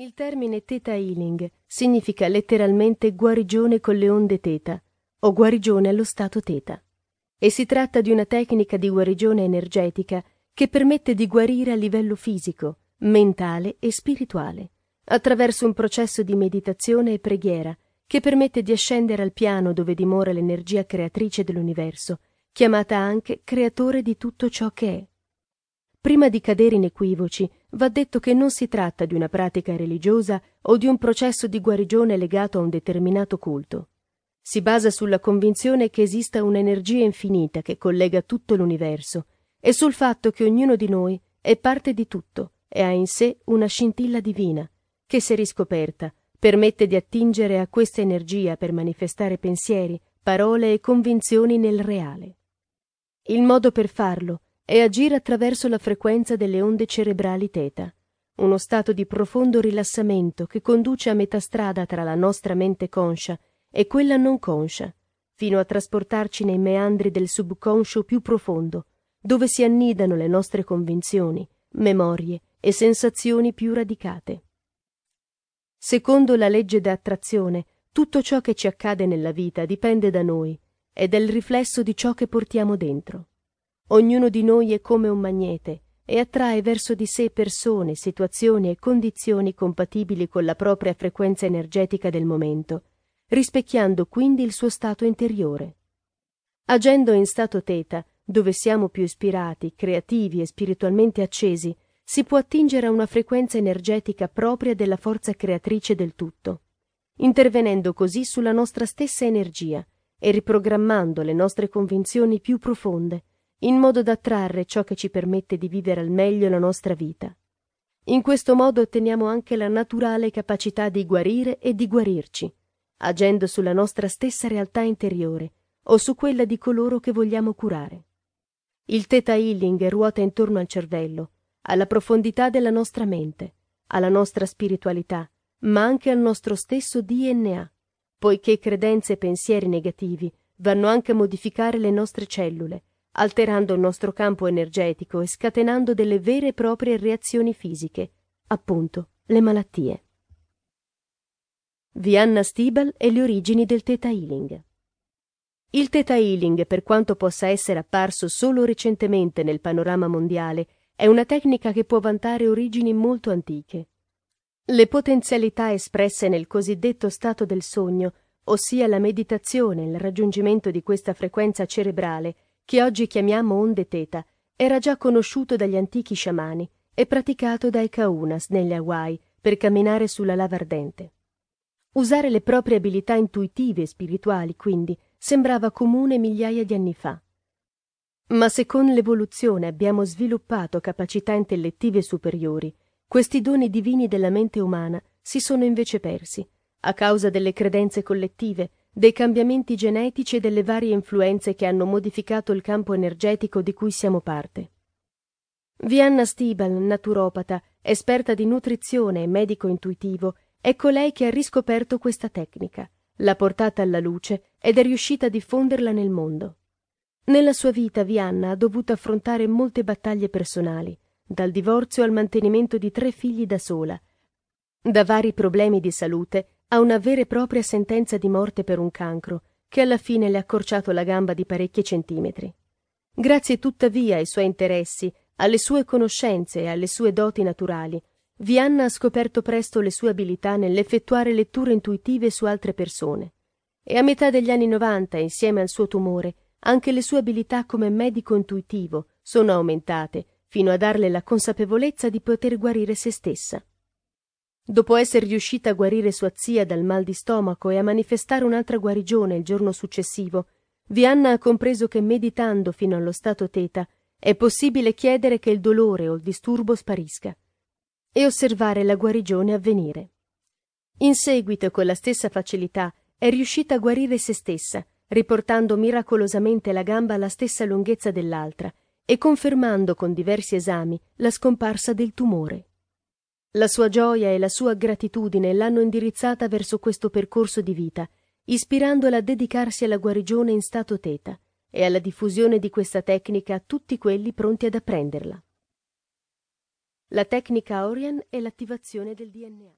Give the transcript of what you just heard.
Il termine Theta Healing significa letteralmente guarigione con le onde Theta o guarigione allo stato Theta e si tratta di una tecnica di guarigione energetica che permette di guarire a livello fisico, mentale e spirituale, attraverso un processo di meditazione e preghiera che permette di ascendere al piano dove dimora l'energia creatrice dell'universo, chiamata anche creatore di tutto ciò che è. Prima di cadere in equivoci, va detto che non si tratta di una pratica religiosa o di un processo di guarigione legato a un determinato culto. Si basa sulla convinzione che esista un'energia infinita che collega tutto l'universo e sul fatto che ognuno di noi è parte di tutto e ha in sé una scintilla divina che, se riscoperta, permette di attingere a questa energia per manifestare pensieri, parole e convinzioni nel reale. Il modo per farlo è agire attraverso la frequenza delle onde cerebrali teta, uno stato di profondo rilassamento che conduce a metà strada tra la nostra mente conscia e quella non conscia, fino a trasportarci nei meandri del subconscio più profondo, dove si annidano le nostre convinzioni, memorie e sensazioni più radicate. Secondo la legge d'attrazione, tutto ciò che ci accade nella vita dipende da noi ed è il riflesso di ciò che portiamo dentro. Ognuno di noi è come un magnete e attrae verso di sé persone, situazioni e condizioni compatibili con la propria frequenza energetica del momento, rispecchiando quindi il suo stato interiore. Agendo in stato teta, dove siamo più ispirati, creativi e spiritualmente accesi, si può attingere a una frequenza energetica propria della forza creatrice del tutto, intervenendo così sulla nostra stessa energia e riprogrammando le nostre convinzioni più profonde, in modo da attrarre ciò che ci permette di vivere al meglio la nostra vita. In questo modo otteniamo anche la naturale capacità di guarire e di guarirci, agendo sulla nostra stessa realtà interiore o su quella di coloro che vogliamo curare. Il Theta Healing ruota intorno al cervello, alla profondità della nostra mente, alla nostra spiritualità, ma anche al nostro stesso DNA, poiché credenze e pensieri negativi vanno anche a modificare le nostre cellule, alterando il nostro campo energetico e scatenando delle vere e proprie reazioni fisiche, appunto le malattie. Vianna Stibal e le origini del Theta Healing. Il Theta Healing, per quanto possa essere apparso solo recentemente nel panorama mondiale, è una tecnica che può vantare origini molto antiche. Le potenzialità espresse nel cosiddetto stato del sogno, ossia la meditazione, il raggiungimento di questa frequenza cerebrale, che oggi chiamiamo onde teta, era già conosciuto dagli antichi sciamani e praticato dai Kaunas negli Hawaii per camminare sulla lava ardente. Usare le proprie abilità intuitive e spirituali, quindi, sembrava comune migliaia di anni fa. Ma se con l'evoluzione abbiamo sviluppato capacità intellettive superiori, questi doni divini della mente umana si sono invece persi, a causa delle credenze collettive dei cambiamenti genetici e delle varie influenze che hanno modificato il campo energetico di cui siamo parte. Vianna Stibal, naturopata, esperta di nutrizione e medico intuitivo, è colei che ha riscoperto questa tecnica, l'ha portata alla luce ed è riuscita a diffonderla nel mondo. Nella sua vita Vianna ha dovuto affrontare molte battaglie personali, dal divorzio al mantenimento di tre figli da sola, da vari problemi di salute a una vera e propria sentenza di morte per un cancro, che alla fine le ha accorciato la gamba di parecchi centimetri. Grazie tuttavia ai suoi interessi, alle sue conoscenze e alle sue doti naturali, Vianna ha scoperto presto le sue abilità nell'effettuare letture intuitive su altre persone. E a metà degli anni Novanta, insieme al suo tumore, anche le sue abilità come medico intuitivo sono aumentate, fino a darle la consapevolezza di poter guarire se stessa. Dopo essere riuscita a guarire sua zia dal mal di stomaco e a manifestare un'altra guarigione il giorno successivo, Vianna ha compreso che meditando fino allo stato teta è possibile chiedere che il dolore o il disturbo sparisca e osservare la guarigione avvenire. In seguito, con la stessa facilità, è riuscita a guarire se stessa, riportando miracolosamente la gamba alla stessa lunghezza dell'altra e confermando con diversi esami la scomparsa del tumore. La sua gioia e la sua gratitudine l'hanno indirizzata verso questo percorso di vita, ispirandola a dedicarsi alla guarigione in stato teta e alla diffusione di questa tecnica a tutti quelli pronti ad apprenderla. La tecnica Orion e l'attivazione del DNA.